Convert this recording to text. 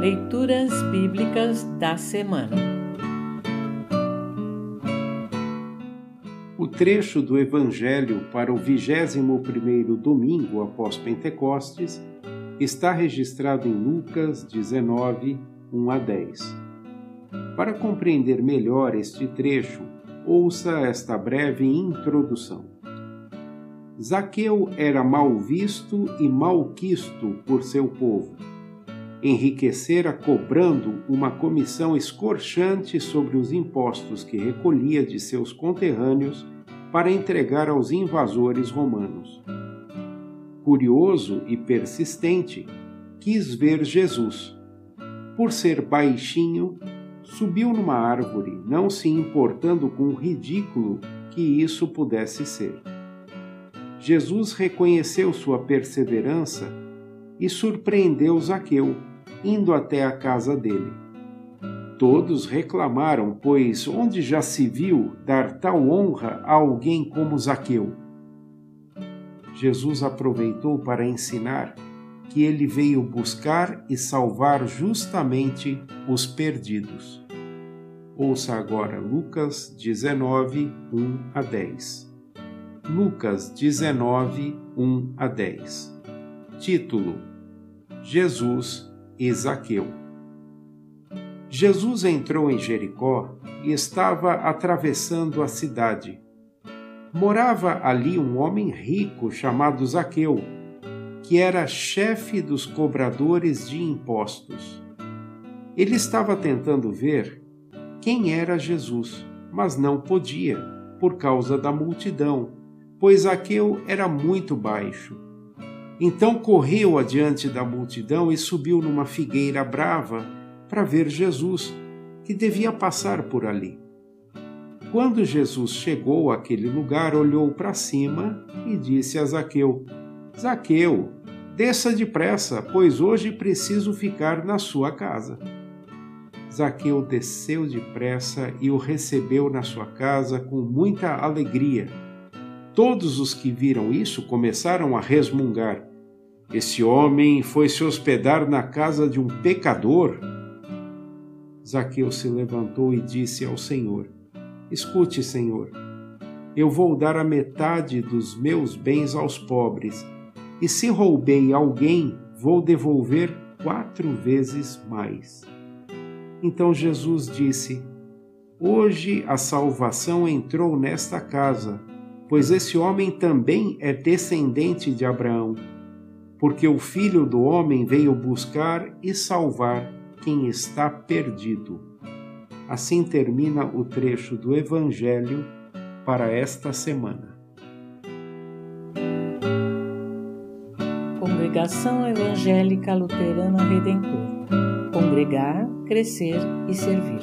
Leituras Bíblicas da Semana O trecho do Evangelho para o 21º domingo após Pentecostes está registrado em Lucas 19, 1 a 10. Para compreender melhor este trecho, ouça esta breve introdução. Zaqueu era mal visto e malquisto por seu povo. Enriquecera cobrando uma comissão escorchante sobre os impostos que recolhia de seus conterrâneos para entregar aos invasores romanos. Curioso e persistente, quis ver Jesus. Por ser baixinho, subiu numa árvore, não se importando com o ridículo que isso pudesse ser. Jesus reconheceu sua perseverança e surpreendeu Zaqueu, indo até a casa dele. Todos reclamaram, pois onde já se viu dar tal honra a alguém como Zaqueu? Jesus aproveitou para ensinar que ele veio buscar e salvar justamente os perdidos. Ouça agora Lucas 19, 1 a 10. Lucas 19, 1 a 10. Título: Jesus e Zaqueu. Jesus entrou em Jericó e estava atravessando a cidade. Morava ali um homem rico chamado Zaqueu, que era chefe dos cobradores de impostos. Ele estava tentando ver quem era Jesus, mas não podia, por causa da multidão pois Zaqueu era muito baixo. Então correu adiante da multidão e subiu numa figueira brava para ver Jesus, que devia passar por ali. Quando Jesus chegou àquele lugar, olhou para cima e disse a Zaqueu: Zaqueu, desça depressa, pois hoje preciso ficar na sua casa. Zaqueu desceu depressa e o recebeu na sua casa com muita alegria Todos os que viram isso começaram a resmungar. Esse homem foi se hospedar na casa de um pecador. Zaqueu se levantou e disse ao Senhor: Escute, Senhor, eu vou dar a metade dos meus bens aos pobres, e se roubei alguém, vou devolver quatro vezes mais. Então Jesus disse: Hoje a salvação entrou nesta casa pois esse homem também é descendente de Abraão, porque o filho do homem veio buscar e salvar quem está perdido. Assim termina o trecho do Evangelho para esta semana. Congregação Evangélica Luterana Redentor Congregar, Crescer e Servir.